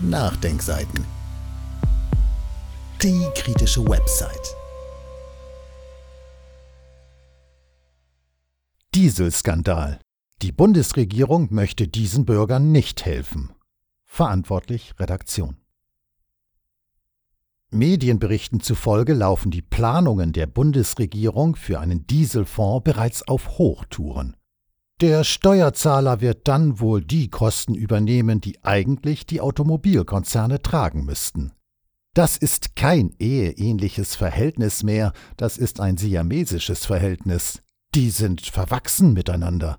Nachdenkseiten. Die kritische Website. Dieselskandal. Die Bundesregierung möchte diesen Bürgern nicht helfen. Verantwortlich Redaktion. Medienberichten zufolge laufen die Planungen der Bundesregierung für einen Dieselfonds bereits auf Hochtouren. Der Steuerzahler wird dann wohl die Kosten übernehmen, die eigentlich die Automobilkonzerne tragen müssten. Das ist kein eheähnliches Verhältnis mehr, das ist ein siamesisches Verhältnis. Die sind verwachsen miteinander,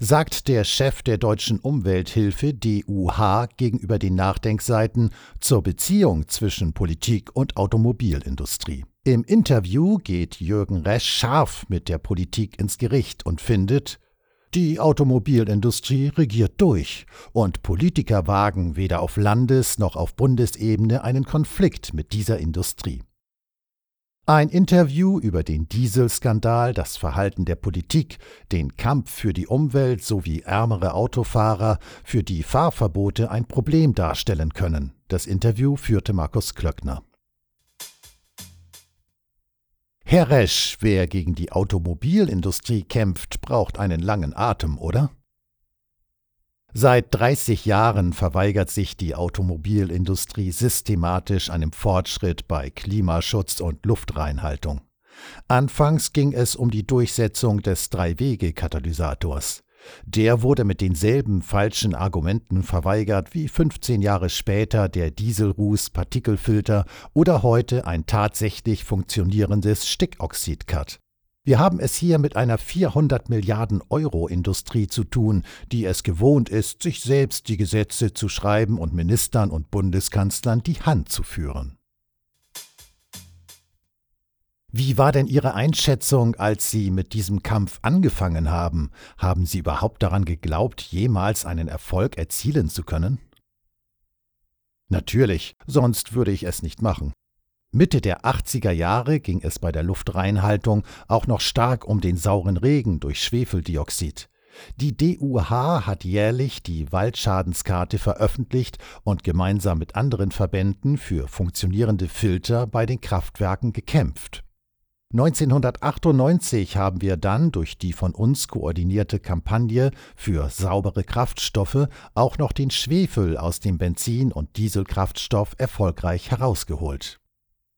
sagt der Chef der deutschen Umwelthilfe DUH gegenüber den Nachdenkseiten zur Beziehung zwischen Politik und Automobilindustrie. Im Interview geht Jürgen Resch scharf mit der Politik ins Gericht und findet, die Automobilindustrie regiert durch, und Politiker wagen weder auf Landes- noch auf Bundesebene einen Konflikt mit dieser Industrie. Ein Interview über den Dieselskandal, das Verhalten der Politik, den Kampf für die Umwelt sowie ärmere Autofahrer, für die Fahrverbote ein Problem darstellen können. Das Interview führte Markus Klöckner. Herr Resch, wer gegen die Automobilindustrie kämpft, braucht einen langen Atem, oder? Seit 30 Jahren verweigert sich die Automobilindustrie systematisch einem Fortschritt bei Klimaschutz und Luftreinhaltung. Anfangs ging es um die Durchsetzung des Drei-Wege-Katalysators. Der wurde mit denselben falschen Argumenten verweigert wie 15 Jahre später der Dieselruß-Partikelfilter oder heute ein tatsächlich funktionierendes Stickoxid-Cut. Wir haben es hier mit einer 400 Milliarden Euro Industrie zu tun, die es gewohnt ist, sich selbst die Gesetze zu schreiben und Ministern und Bundeskanzlern die Hand zu führen. Wie war denn Ihre Einschätzung, als Sie mit diesem Kampf angefangen haben? Haben Sie überhaupt daran geglaubt, jemals einen Erfolg erzielen zu können? Natürlich, sonst würde ich es nicht machen. Mitte der 80er Jahre ging es bei der Luftreinhaltung auch noch stark um den sauren Regen durch Schwefeldioxid. Die DUH hat jährlich die Waldschadenskarte veröffentlicht und gemeinsam mit anderen Verbänden für funktionierende Filter bei den Kraftwerken gekämpft. 1998 haben wir dann durch die von uns koordinierte Kampagne für saubere Kraftstoffe auch noch den Schwefel aus dem Benzin- und Dieselkraftstoff erfolgreich herausgeholt.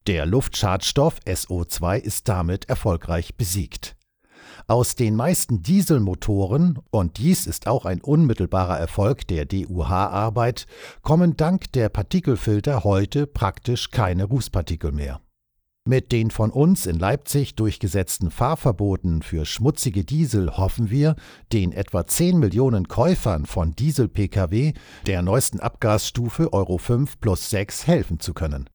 Der Luftschadstoff SO2 ist damit erfolgreich besiegt. Aus den meisten Dieselmotoren, und dies ist auch ein unmittelbarer Erfolg der DUH-Arbeit, kommen dank der Partikelfilter heute praktisch keine Rußpartikel mehr. Mit den von uns in Leipzig durchgesetzten Fahrverboten für schmutzige Diesel hoffen wir, den etwa 10 Millionen Käufern von Diesel-Pkw der neuesten Abgasstufe Euro 5 plus 6 helfen zu können.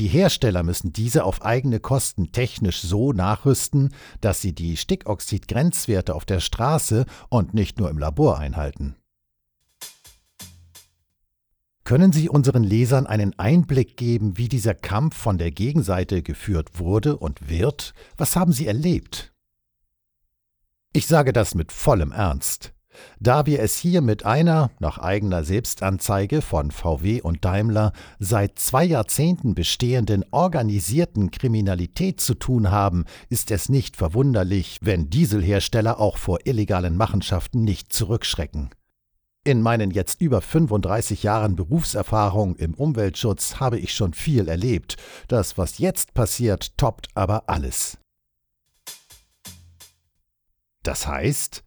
Die Hersteller müssen diese auf eigene Kosten technisch so nachrüsten, dass sie die Stickoxid-Grenzwerte auf der Straße und nicht nur im Labor einhalten. Können Sie unseren Lesern einen Einblick geben, wie dieser Kampf von der Gegenseite geführt wurde und wird? Was haben Sie erlebt? Ich sage das mit vollem Ernst. Da wir es hier mit einer, nach eigener Selbstanzeige von VW und Daimler, seit zwei Jahrzehnten bestehenden organisierten Kriminalität zu tun haben, ist es nicht verwunderlich, wenn Dieselhersteller auch vor illegalen Machenschaften nicht zurückschrecken. In meinen jetzt über 35 Jahren Berufserfahrung im Umweltschutz habe ich schon viel erlebt. Das, was jetzt passiert, toppt aber alles. Das heißt,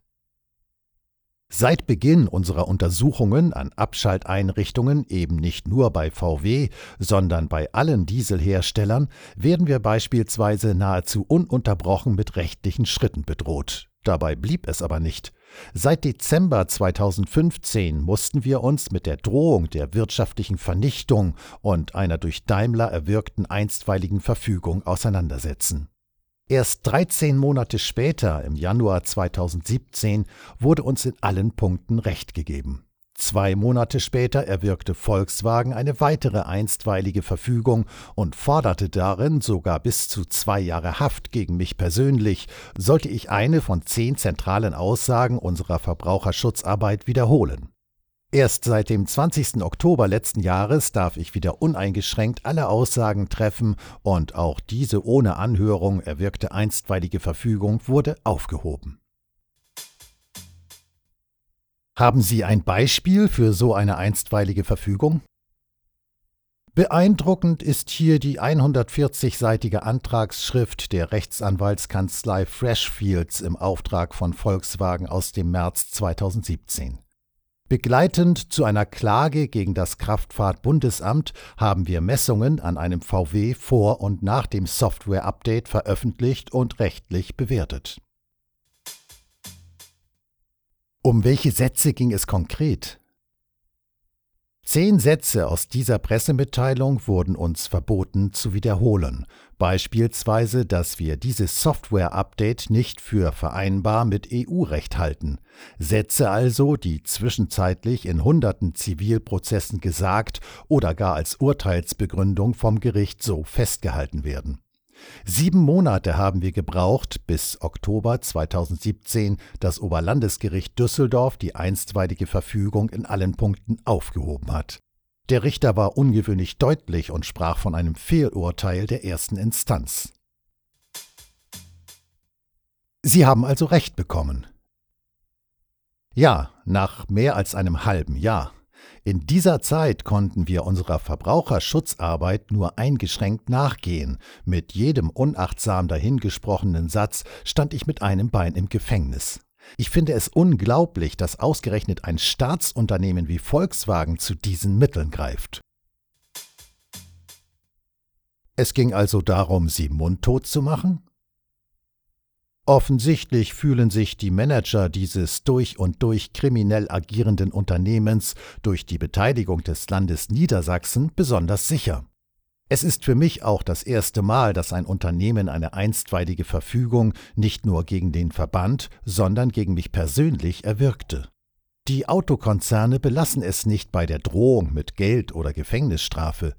Seit Beginn unserer Untersuchungen an Abschalteinrichtungen eben nicht nur bei VW, sondern bei allen Dieselherstellern werden wir beispielsweise nahezu ununterbrochen mit rechtlichen Schritten bedroht. Dabei blieb es aber nicht. Seit Dezember 2015 mussten wir uns mit der Drohung der wirtschaftlichen Vernichtung und einer durch Daimler erwirkten einstweiligen Verfügung auseinandersetzen. Erst 13 Monate später, im Januar 2017, wurde uns in allen Punkten Recht gegeben. Zwei Monate später erwirkte Volkswagen eine weitere einstweilige Verfügung und forderte darin sogar bis zu zwei Jahre Haft gegen mich persönlich, sollte ich eine von zehn zentralen Aussagen unserer Verbraucherschutzarbeit wiederholen. Erst seit dem 20. Oktober letzten Jahres darf ich wieder uneingeschränkt alle Aussagen treffen und auch diese ohne Anhörung erwirkte einstweilige Verfügung wurde aufgehoben. Haben Sie ein Beispiel für so eine einstweilige Verfügung? Beeindruckend ist hier die 140-seitige Antragsschrift der Rechtsanwaltskanzlei Freshfields im Auftrag von Volkswagen aus dem März 2017. Begleitend zu einer Klage gegen das Kraftfahrtbundesamt haben wir Messungen an einem VW vor und nach dem Software-Update veröffentlicht und rechtlich bewertet. Um welche Sätze ging es konkret? Zehn Sätze aus dieser Pressemitteilung wurden uns verboten zu wiederholen, beispielsweise, dass wir dieses Software-Update nicht für vereinbar mit EU-Recht halten. Sätze also, die zwischenzeitlich in hunderten Zivilprozessen gesagt oder gar als Urteilsbegründung vom Gericht so festgehalten werden. Sieben Monate haben wir gebraucht, bis Oktober 2017 das Oberlandesgericht Düsseldorf die einstweilige Verfügung in allen Punkten aufgehoben hat. Der Richter war ungewöhnlich deutlich und sprach von einem Fehlurteil der ersten Instanz. Sie haben also recht bekommen. Ja, nach mehr als einem halben Jahr. In dieser Zeit konnten wir unserer Verbraucherschutzarbeit nur eingeschränkt nachgehen. Mit jedem unachtsam dahingesprochenen Satz stand ich mit einem Bein im Gefängnis. Ich finde es unglaublich, dass ausgerechnet ein Staatsunternehmen wie Volkswagen zu diesen Mitteln greift. Es ging also darum, sie mundtot zu machen? Offensichtlich fühlen sich die Manager dieses durch und durch kriminell agierenden Unternehmens durch die Beteiligung des Landes Niedersachsen besonders sicher. Es ist für mich auch das erste Mal, dass ein Unternehmen eine einstweilige Verfügung nicht nur gegen den Verband, sondern gegen mich persönlich erwirkte. Die Autokonzerne belassen es nicht bei der Drohung mit Geld oder Gefängnisstrafe.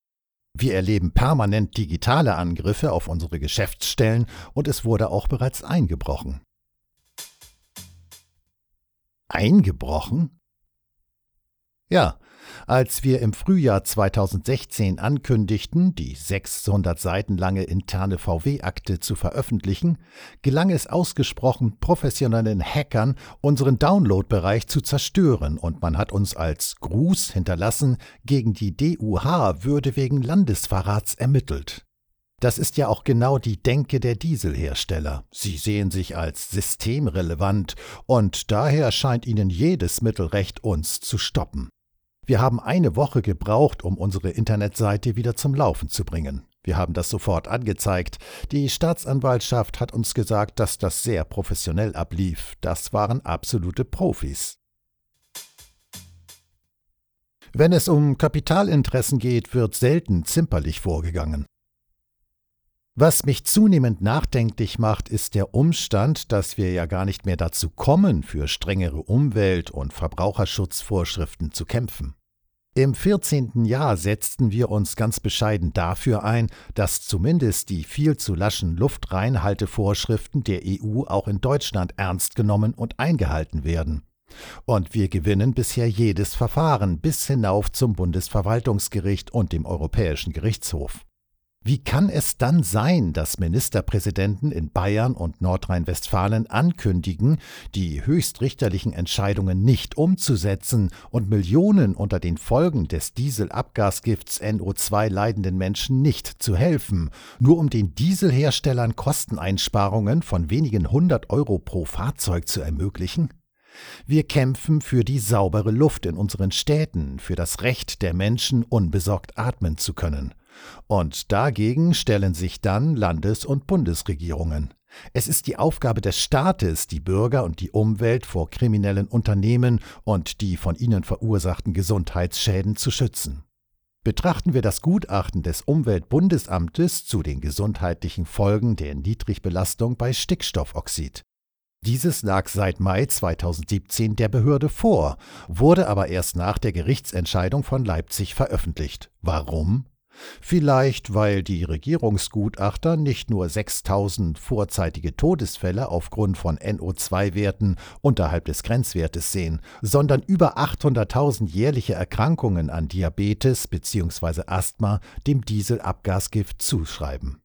Wir erleben permanent digitale Angriffe auf unsere Geschäftsstellen und es wurde auch bereits eingebrochen. Eingebrochen? Ja, als wir im Frühjahr 2016 ankündigten, die 600 Seiten lange interne VW-Akte zu veröffentlichen, gelang es ausgesprochen professionellen Hackern, unseren Download-Bereich zu zerstören und man hat uns als Gruß hinterlassen, gegen die DUH würde wegen Landesverrats ermittelt. Das ist ja auch genau die Denke der Dieselhersteller. Sie sehen sich als systemrelevant und daher scheint ihnen jedes Mittel recht, uns zu stoppen. Wir haben eine Woche gebraucht, um unsere Internetseite wieder zum Laufen zu bringen. Wir haben das sofort angezeigt. Die Staatsanwaltschaft hat uns gesagt, dass das sehr professionell ablief. Das waren absolute Profis. Wenn es um Kapitalinteressen geht, wird selten zimperlich vorgegangen. Was mich zunehmend nachdenklich macht, ist der Umstand, dass wir ja gar nicht mehr dazu kommen, für strengere Umwelt- und Verbraucherschutzvorschriften zu kämpfen. Im 14. Jahr setzten wir uns ganz bescheiden dafür ein, dass zumindest die viel zu laschen Luftreinhaltevorschriften der EU auch in Deutschland ernst genommen und eingehalten werden. Und wir gewinnen bisher jedes Verfahren bis hinauf zum Bundesverwaltungsgericht und dem Europäischen Gerichtshof. Wie kann es dann sein, dass Ministerpräsidenten in Bayern und Nordrhein-Westfalen ankündigen, die höchstrichterlichen Entscheidungen nicht umzusetzen und Millionen unter den Folgen des Dieselabgasgifts NO2 leidenden Menschen nicht zu helfen, nur um den Dieselherstellern Kosteneinsparungen von wenigen hundert Euro pro Fahrzeug zu ermöglichen? Wir kämpfen für die saubere Luft in unseren Städten, für das Recht der Menschen, unbesorgt atmen zu können. Und dagegen stellen sich dann Landes- und Bundesregierungen. Es ist die Aufgabe des Staates, die Bürger und die Umwelt vor kriminellen Unternehmen und die von ihnen verursachten Gesundheitsschäden zu schützen. Betrachten wir das Gutachten des Umweltbundesamtes zu den gesundheitlichen Folgen der Niedrigbelastung bei Stickstoffoxid. Dieses lag seit Mai 2017 der Behörde vor, wurde aber erst nach der Gerichtsentscheidung von Leipzig veröffentlicht. Warum? Vielleicht, weil die Regierungsgutachter nicht nur 6000 vorzeitige Todesfälle aufgrund von NO2-Werten unterhalb des Grenzwertes sehen, sondern über 800.000 jährliche Erkrankungen an Diabetes bzw. Asthma dem Dieselabgasgift zuschreiben.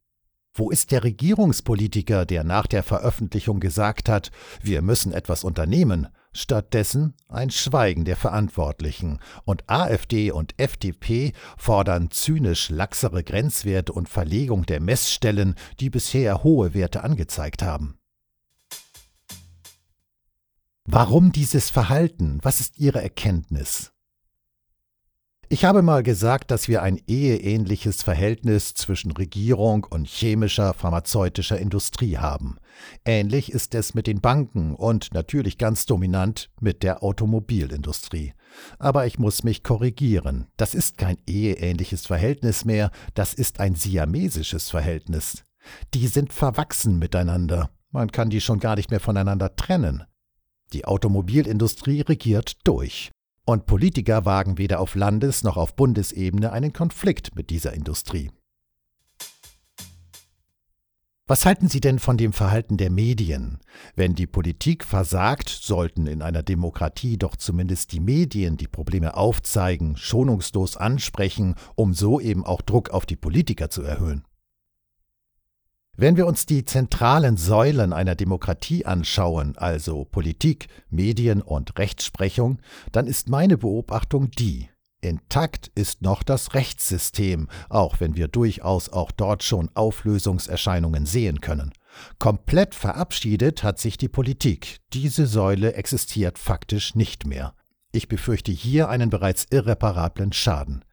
Wo ist der Regierungspolitiker, der nach der Veröffentlichung gesagt hat, wir müssen etwas unternehmen, stattdessen ein Schweigen der Verantwortlichen, und AfD und FDP fordern zynisch laxere Grenzwerte und Verlegung der Messstellen, die bisher hohe Werte angezeigt haben. Warum dieses Verhalten? Was ist Ihre Erkenntnis? Ich habe mal gesagt, dass wir ein eheähnliches Verhältnis zwischen Regierung und chemischer, pharmazeutischer Industrie haben. Ähnlich ist es mit den Banken und natürlich ganz dominant mit der Automobilindustrie. Aber ich muss mich korrigieren. Das ist kein eheähnliches Verhältnis mehr, das ist ein siamesisches Verhältnis. Die sind verwachsen miteinander. Man kann die schon gar nicht mehr voneinander trennen. Die Automobilindustrie regiert durch. Und Politiker wagen weder auf Landes- noch auf Bundesebene einen Konflikt mit dieser Industrie. Was halten Sie denn von dem Verhalten der Medien? Wenn die Politik versagt, sollten in einer Demokratie doch zumindest die Medien die Probleme aufzeigen, schonungslos ansprechen, um so eben auch Druck auf die Politiker zu erhöhen. Wenn wir uns die zentralen Säulen einer Demokratie anschauen, also Politik, Medien und Rechtsprechung, dann ist meine Beobachtung die, Intakt ist noch das Rechtssystem, auch wenn wir durchaus auch dort schon Auflösungserscheinungen sehen können. Komplett verabschiedet hat sich die Politik. Diese Säule existiert faktisch nicht mehr. Ich befürchte hier einen bereits irreparablen Schaden.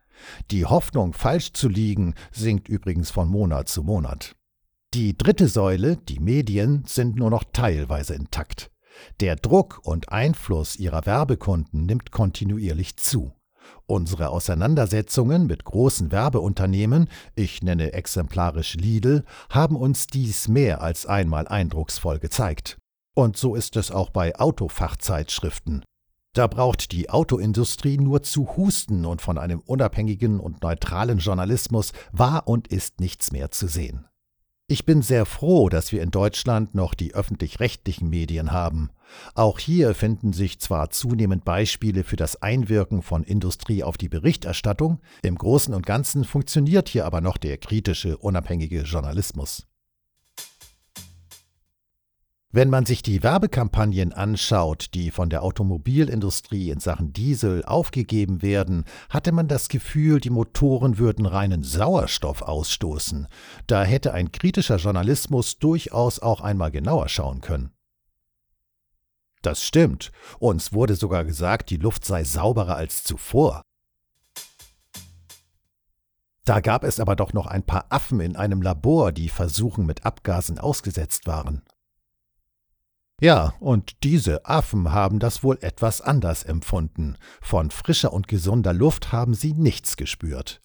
Die Hoffnung, falsch zu liegen, sinkt übrigens von Monat zu Monat. Die dritte Säule, die Medien, sind nur noch teilweise intakt. Der Druck und Einfluss ihrer Werbekunden nimmt kontinuierlich zu. Unsere Auseinandersetzungen mit großen Werbeunternehmen, ich nenne exemplarisch Lidl, haben uns dies mehr als einmal eindrucksvoll gezeigt. Und so ist es auch bei Autofachzeitschriften. Da braucht die Autoindustrie nur zu husten und von einem unabhängigen und neutralen Journalismus war und ist nichts mehr zu sehen. Ich bin sehr froh, dass wir in Deutschland noch die öffentlich-rechtlichen Medien haben. Auch hier finden sich zwar zunehmend Beispiele für das Einwirken von Industrie auf die Berichterstattung, im Großen und Ganzen funktioniert hier aber noch der kritische, unabhängige Journalismus. Wenn man sich die Werbekampagnen anschaut, die von der Automobilindustrie in Sachen Diesel aufgegeben werden, hatte man das Gefühl, die Motoren würden reinen Sauerstoff ausstoßen. Da hätte ein kritischer Journalismus durchaus auch einmal genauer schauen können. Das stimmt. Uns wurde sogar gesagt, die Luft sei sauberer als zuvor. Da gab es aber doch noch ein paar Affen in einem Labor, die Versuchen mit Abgasen ausgesetzt waren. Ja, und diese Affen haben das wohl etwas anders empfunden. Von frischer und gesunder Luft haben sie nichts gespürt.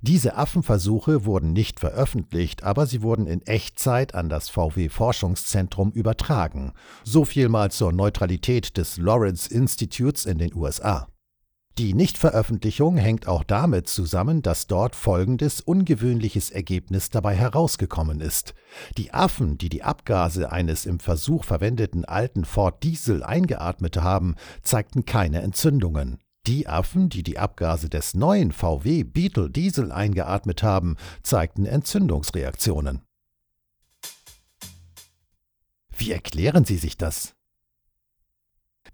Diese Affenversuche wurden nicht veröffentlicht, aber sie wurden in Echtzeit an das VW Forschungszentrum übertragen. So viel mal zur Neutralität des Lawrence Institutes in den USA. Die Nichtveröffentlichung hängt auch damit zusammen, dass dort folgendes ungewöhnliches Ergebnis dabei herausgekommen ist. Die Affen, die die Abgase eines im Versuch verwendeten alten Ford Diesel eingeatmet haben, zeigten keine Entzündungen. Die Affen, die die Abgase des neuen VW Beetle Diesel eingeatmet haben, zeigten Entzündungsreaktionen. Wie erklären Sie sich das?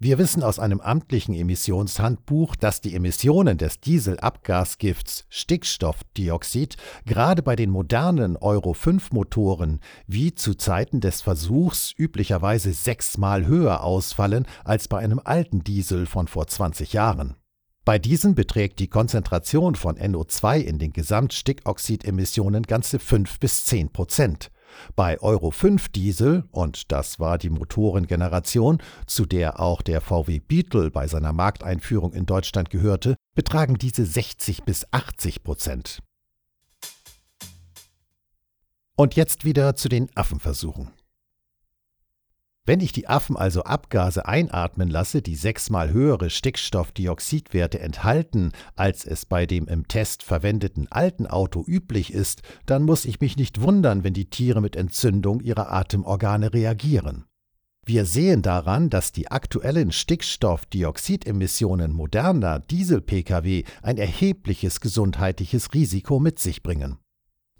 Wir wissen aus einem amtlichen Emissionshandbuch, dass die Emissionen des Dieselabgasgifts Stickstoffdioxid gerade bei den modernen Euro 5 Motoren wie zu Zeiten des Versuchs üblicherweise sechsmal höher ausfallen als bei einem alten Diesel von vor 20 Jahren. Bei diesen beträgt die Konzentration von NO2 in den Gesamtstickoxidemissionen ganze 5 bis 10 Prozent. Bei Euro 5 Diesel, und das war die Motorengeneration, zu der auch der VW Beetle bei seiner Markteinführung in Deutschland gehörte, betragen diese 60 bis 80 Prozent. Und jetzt wieder zu den Affenversuchen. Wenn ich die Affen also Abgase einatmen lasse, die sechsmal höhere Stickstoffdioxidwerte enthalten, als es bei dem im Test verwendeten alten Auto üblich ist, dann muss ich mich nicht wundern, wenn die Tiere mit Entzündung ihrer Atemorgane reagieren. Wir sehen daran, dass die aktuellen Stickstoffdioxidemissionen moderner Diesel-Pkw ein erhebliches gesundheitliches Risiko mit sich bringen.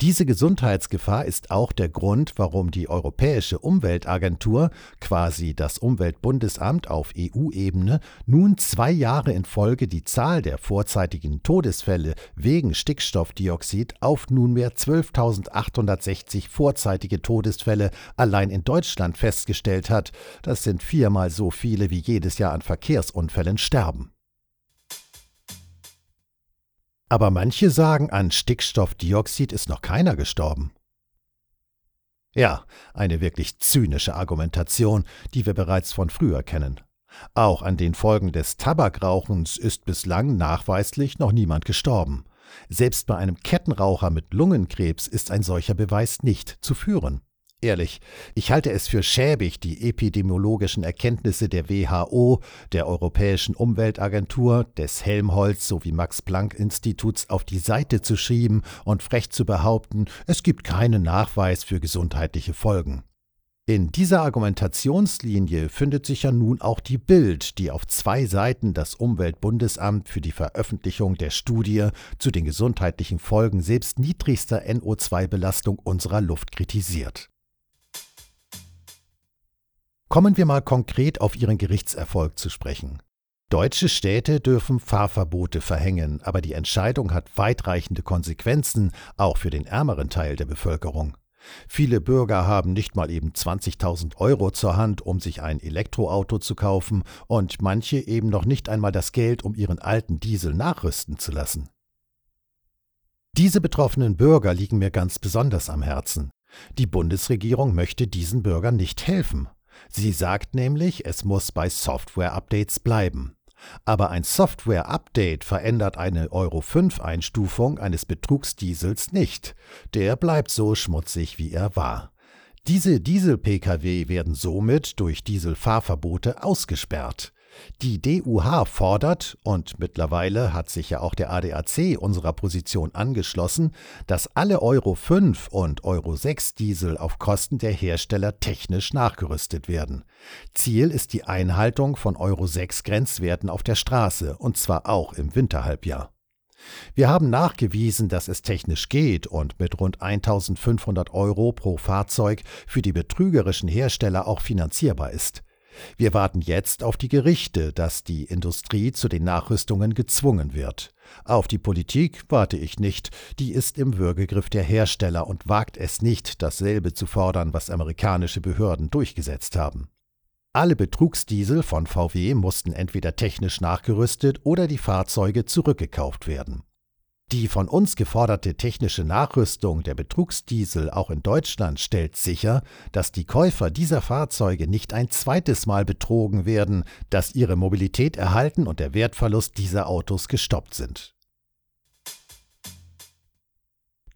Diese Gesundheitsgefahr ist auch der Grund, warum die Europäische Umweltagentur, quasi das Umweltbundesamt auf EU-Ebene, nun zwei Jahre in Folge die Zahl der vorzeitigen Todesfälle wegen Stickstoffdioxid auf nunmehr 12.860 vorzeitige Todesfälle allein in Deutschland festgestellt hat. Das sind viermal so viele, wie jedes Jahr an Verkehrsunfällen sterben. Aber manche sagen, an Stickstoffdioxid ist noch keiner gestorben. Ja, eine wirklich zynische Argumentation, die wir bereits von früher kennen. Auch an den Folgen des Tabakrauchens ist bislang nachweislich noch niemand gestorben. Selbst bei einem Kettenraucher mit Lungenkrebs ist ein solcher Beweis nicht zu führen. Ehrlich, ich halte es für schäbig, die epidemiologischen Erkenntnisse der WHO, der Europäischen Umweltagentur, des Helmholtz sowie Max Planck Instituts auf die Seite zu schieben und frech zu behaupten, es gibt keinen Nachweis für gesundheitliche Folgen. In dieser Argumentationslinie findet sich ja nun auch die Bild, die auf zwei Seiten das Umweltbundesamt für die Veröffentlichung der Studie zu den gesundheitlichen Folgen selbst niedrigster NO2-Belastung unserer Luft kritisiert. Kommen wir mal konkret auf ihren Gerichtserfolg zu sprechen. Deutsche Städte dürfen Fahrverbote verhängen, aber die Entscheidung hat weitreichende Konsequenzen, auch für den ärmeren Teil der Bevölkerung. Viele Bürger haben nicht mal eben 20.000 Euro zur Hand, um sich ein Elektroauto zu kaufen, und manche eben noch nicht einmal das Geld, um ihren alten Diesel nachrüsten zu lassen. Diese betroffenen Bürger liegen mir ganz besonders am Herzen. Die Bundesregierung möchte diesen Bürgern nicht helfen. Sie sagt nämlich, es muss bei Software-Updates bleiben. Aber ein Software-Update verändert eine Euro 5 Einstufung eines Betrugsdiesels nicht. Der bleibt so schmutzig, wie er war. Diese Diesel-Pkw werden somit durch Dieselfahrverbote ausgesperrt. Die DUH fordert, und mittlerweile hat sich ja auch der ADAC unserer Position angeschlossen, dass alle Euro 5 und Euro 6 Diesel auf Kosten der Hersteller technisch nachgerüstet werden. Ziel ist die Einhaltung von Euro 6 Grenzwerten auf der Straße, und zwar auch im Winterhalbjahr. Wir haben nachgewiesen, dass es technisch geht und mit rund 1500 Euro pro Fahrzeug für die betrügerischen Hersteller auch finanzierbar ist. Wir warten jetzt auf die Gerichte, dass die Industrie zu den Nachrüstungen gezwungen wird. Auf die Politik warte ich nicht, die ist im Würgegriff der Hersteller und wagt es nicht, dasselbe zu fordern, was amerikanische Behörden durchgesetzt haben. Alle Betrugsdiesel von VW mussten entweder technisch nachgerüstet oder die Fahrzeuge zurückgekauft werden. Die von uns geforderte technische Nachrüstung der Betrugsdiesel auch in Deutschland stellt sicher, dass die Käufer dieser Fahrzeuge nicht ein zweites Mal betrogen werden, dass ihre Mobilität erhalten und der Wertverlust dieser Autos gestoppt sind.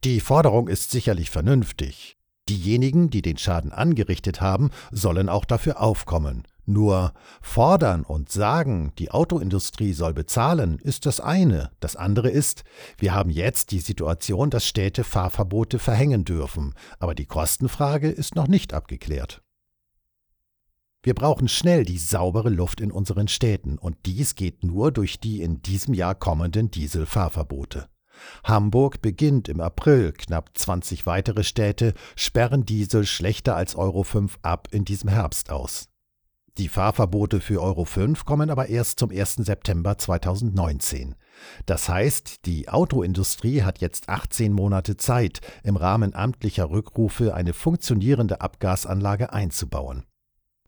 Die Forderung ist sicherlich vernünftig. Diejenigen, die den Schaden angerichtet haben, sollen auch dafür aufkommen. Nur fordern und sagen, die Autoindustrie soll bezahlen, ist das eine. Das andere ist, wir haben jetzt die Situation, dass Städte Fahrverbote verhängen dürfen, aber die Kostenfrage ist noch nicht abgeklärt. Wir brauchen schnell die saubere Luft in unseren Städten, und dies geht nur durch die in diesem Jahr kommenden Dieselfahrverbote. Hamburg beginnt im April, knapp 20 weitere Städte sperren Diesel schlechter als Euro 5 ab in diesem Herbst aus. Die Fahrverbote für Euro 5 kommen aber erst zum 1. September 2019. Das heißt, die Autoindustrie hat jetzt 18 Monate Zeit, im Rahmen amtlicher Rückrufe eine funktionierende Abgasanlage einzubauen.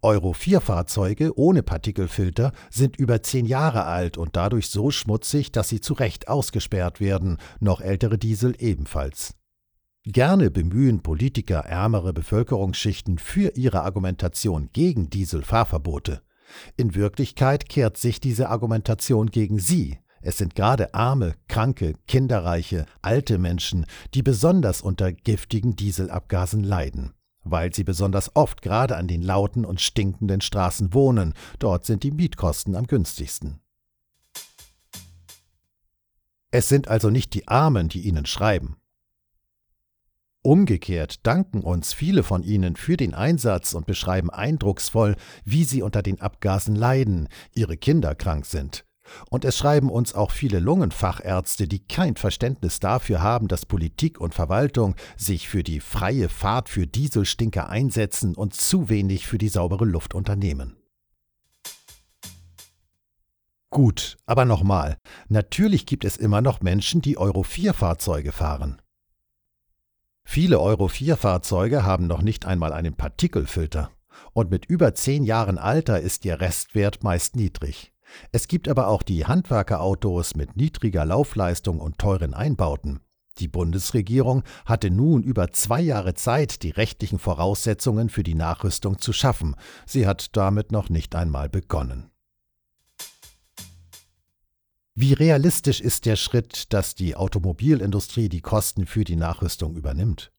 Euro 4 Fahrzeuge ohne Partikelfilter sind über 10 Jahre alt und dadurch so schmutzig, dass sie zu Recht ausgesperrt werden, noch ältere Diesel ebenfalls. Gerne bemühen Politiker ärmere Bevölkerungsschichten für ihre Argumentation gegen Dieselfahrverbote. In Wirklichkeit kehrt sich diese Argumentation gegen sie. Es sind gerade arme, kranke, kinderreiche, alte Menschen, die besonders unter giftigen Dieselabgasen leiden. weil sie besonders oft gerade an den lauten und stinkenden Straßen wohnen. Dort sind die Mietkosten am günstigsten. Es sind also nicht die Armen, die ihnen schreiben. Umgekehrt danken uns viele von ihnen für den Einsatz und beschreiben eindrucksvoll, wie sie unter den Abgasen leiden, ihre Kinder krank sind. Und es schreiben uns auch viele Lungenfachärzte, die kein Verständnis dafür haben, dass Politik und Verwaltung sich für die freie Fahrt für Dieselstinker einsetzen und zu wenig für die saubere Luft unternehmen. Gut, aber nochmal, natürlich gibt es immer noch Menschen, die Euro 4 Fahrzeuge fahren. Viele Euro 4 Fahrzeuge haben noch nicht einmal einen Partikelfilter. Und mit über zehn Jahren Alter ist ihr Restwert meist niedrig. Es gibt aber auch die Handwerkerautos mit niedriger Laufleistung und teuren Einbauten. Die Bundesregierung hatte nun über zwei Jahre Zeit, die rechtlichen Voraussetzungen für die Nachrüstung zu schaffen. Sie hat damit noch nicht einmal begonnen. Wie realistisch ist der Schritt, dass die Automobilindustrie die Kosten für die Nachrüstung übernimmt?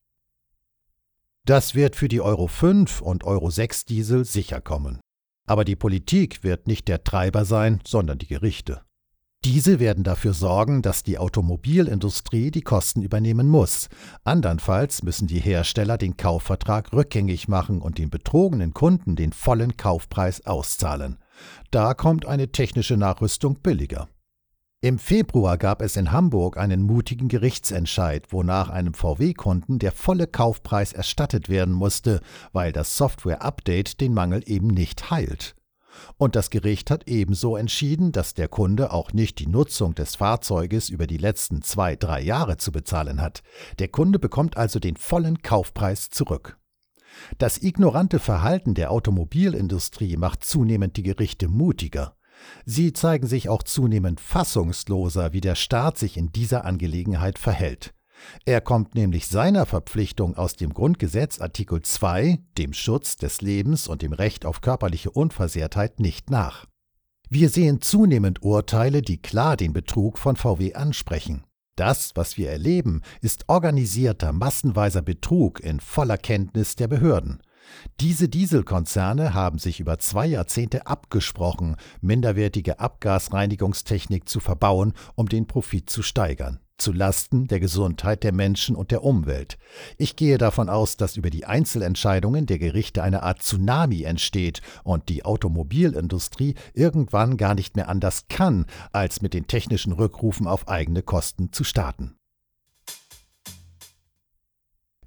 Das wird für die Euro 5 und Euro 6 Diesel sicher kommen. Aber die Politik wird nicht der Treiber sein, sondern die Gerichte. Diese werden dafür sorgen, dass die Automobilindustrie die Kosten übernehmen muss. Andernfalls müssen die Hersteller den Kaufvertrag rückgängig machen und den betrogenen Kunden den vollen Kaufpreis auszahlen. Da kommt eine technische Nachrüstung billiger. Im Februar gab es in Hamburg einen mutigen Gerichtsentscheid, wonach einem VW-Kunden der volle Kaufpreis erstattet werden musste, weil das Software-Update den Mangel eben nicht heilt. Und das Gericht hat ebenso entschieden, dass der Kunde auch nicht die Nutzung des Fahrzeuges über die letzten zwei, drei Jahre zu bezahlen hat. Der Kunde bekommt also den vollen Kaufpreis zurück. Das ignorante Verhalten der Automobilindustrie macht zunehmend die Gerichte mutiger. Sie zeigen sich auch zunehmend fassungsloser, wie der Staat sich in dieser Angelegenheit verhält. Er kommt nämlich seiner Verpflichtung aus dem Grundgesetz Artikel 2, dem Schutz des Lebens und dem Recht auf körperliche Unversehrtheit, nicht nach. Wir sehen zunehmend Urteile, die klar den Betrug von VW ansprechen. Das, was wir erleben, ist organisierter, massenweiser Betrug in voller Kenntnis der Behörden. Diese Dieselkonzerne haben sich über zwei Jahrzehnte abgesprochen, minderwertige Abgasreinigungstechnik zu verbauen, um den Profit zu steigern zu Lasten der Gesundheit der Menschen und der Umwelt. Ich gehe davon aus, dass über die Einzelentscheidungen der Gerichte eine Art Tsunami entsteht und die Automobilindustrie irgendwann gar nicht mehr anders kann, als mit den technischen Rückrufen auf eigene Kosten zu starten.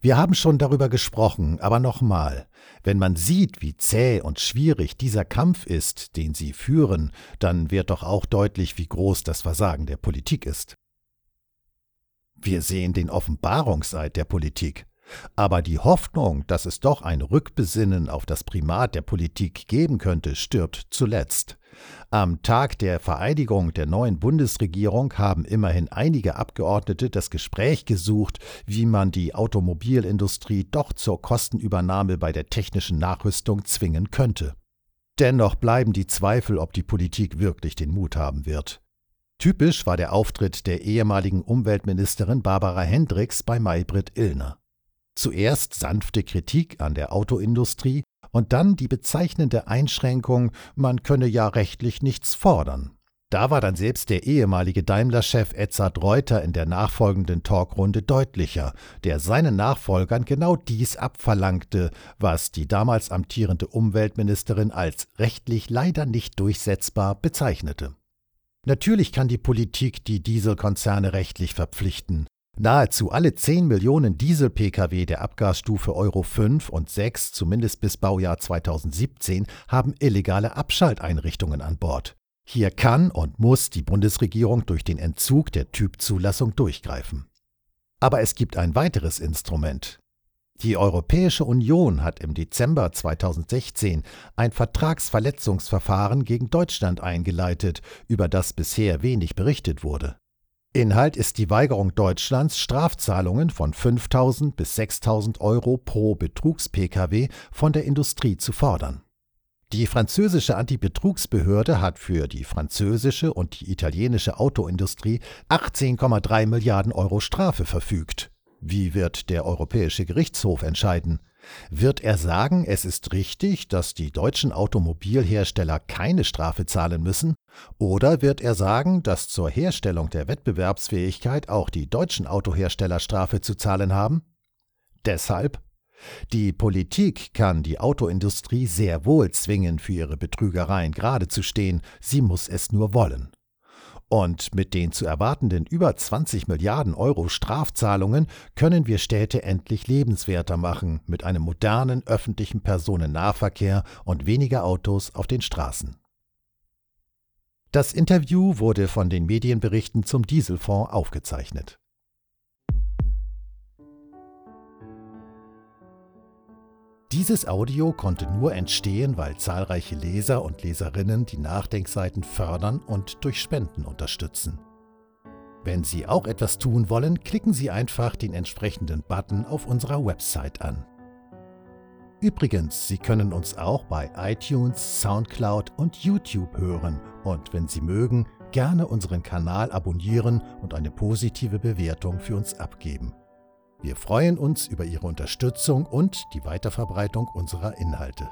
Wir haben schon darüber gesprochen, aber nochmal, wenn man sieht, wie zäh und schwierig dieser Kampf ist, den sie führen, dann wird doch auch deutlich, wie groß das Versagen der Politik ist. Wir sehen den Offenbarungseid der Politik. Aber die Hoffnung, dass es doch ein Rückbesinnen auf das Primat der Politik geben könnte, stirbt zuletzt. Am Tag der Vereidigung der neuen Bundesregierung haben immerhin einige Abgeordnete das Gespräch gesucht, wie man die Automobilindustrie doch zur Kostenübernahme bei der technischen Nachrüstung zwingen könnte. Dennoch bleiben die Zweifel, ob die Politik wirklich den Mut haben wird. Typisch war der Auftritt der ehemaligen Umweltministerin Barbara Hendricks bei Maybrit Illner. Zuerst sanfte Kritik an der Autoindustrie und dann die bezeichnende Einschränkung, man könne ja rechtlich nichts fordern. Da war dann selbst der ehemalige Daimler-Chef Edzard Reuter in der nachfolgenden Talkrunde deutlicher, der seinen Nachfolgern genau dies abverlangte, was die damals amtierende Umweltministerin als rechtlich leider nicht durchsetzbar bezeichnete. Natürlich kann die Politik die Dieselkonzerne rechtlich verpflichten, Nahezu alle 10 Millionen Diesel-Pkw der Abgasstufe Euro 5 und 6, zumindest bis Baujahr 2017, haben illegale Abschalteinrichtungen an Bord. Hier kann und muss die Bundesregierung durch den Entzug der Typzulassung durchgreifen. Aber es gibt ein weiteres Instrument. Die Europäische Union hat im Dezember 2016 ein Vertragsverletzungsverfahren gegen Deutschland eingeleitet, über das bisher wenig berichtet wurde. Inhalt ist die Weigerung Deutschlands, Strafzahlungen von 5.000 bis 6.000 Euro pro Betrugs-Pkw von der Industrie zu fordern. Die französische Antibetrugsbehörde hat für die französische und die italienische Autoindustrie 18,3 Milliarden Euro Strafe verfügt. Wie wird der Europäische Gerichtshof entscheiden? Wird er sagen, es ist richtig, dass die deutschen Automobilhersteller keine Strafe zahlen müssen? Oder wird er sagen, dass zur Herstellung der Wettbewerbsfähigkeit auch die deutschen Autohersteller Strafe zu zahlen haben? Deshalb die Politik kann die Autoindustrie sehr wohl zwingen, für ihre Betrügereien gerade zu stehen, sie muss es nur wollen. Und mit den zu erwartenden über 20 Milliarden Euro Strafzahlungen können wir Städte endlich lebenswerter machen mit einem modernen öffentlichen Personennahverkehr und weniger Autos auf den Straßen. Das Interview wurde von den Medienberichten zum Dieselfonds aufgezeichnet. Dieses Audio konnte nur entstehen, weil zahlreiche Leser und Leserinnen die Nachdenkseiten fördern und durch Spenden unterstützen. Wenn Sie auch etwas tun wollen, klicken Sie einfach den entsprechenden Button auf unserer Website an. Übrigens, Sie können uns auch bei iTunes, SoundCloud und YouTube hören und wenn Sie mögen, gerne unseren Kanal abonnieren und eine positive Bewertung für uns abgeben. Wir freuen uns über Ihre Unterstützung und die Weiterverbreitung unserer Inhalte.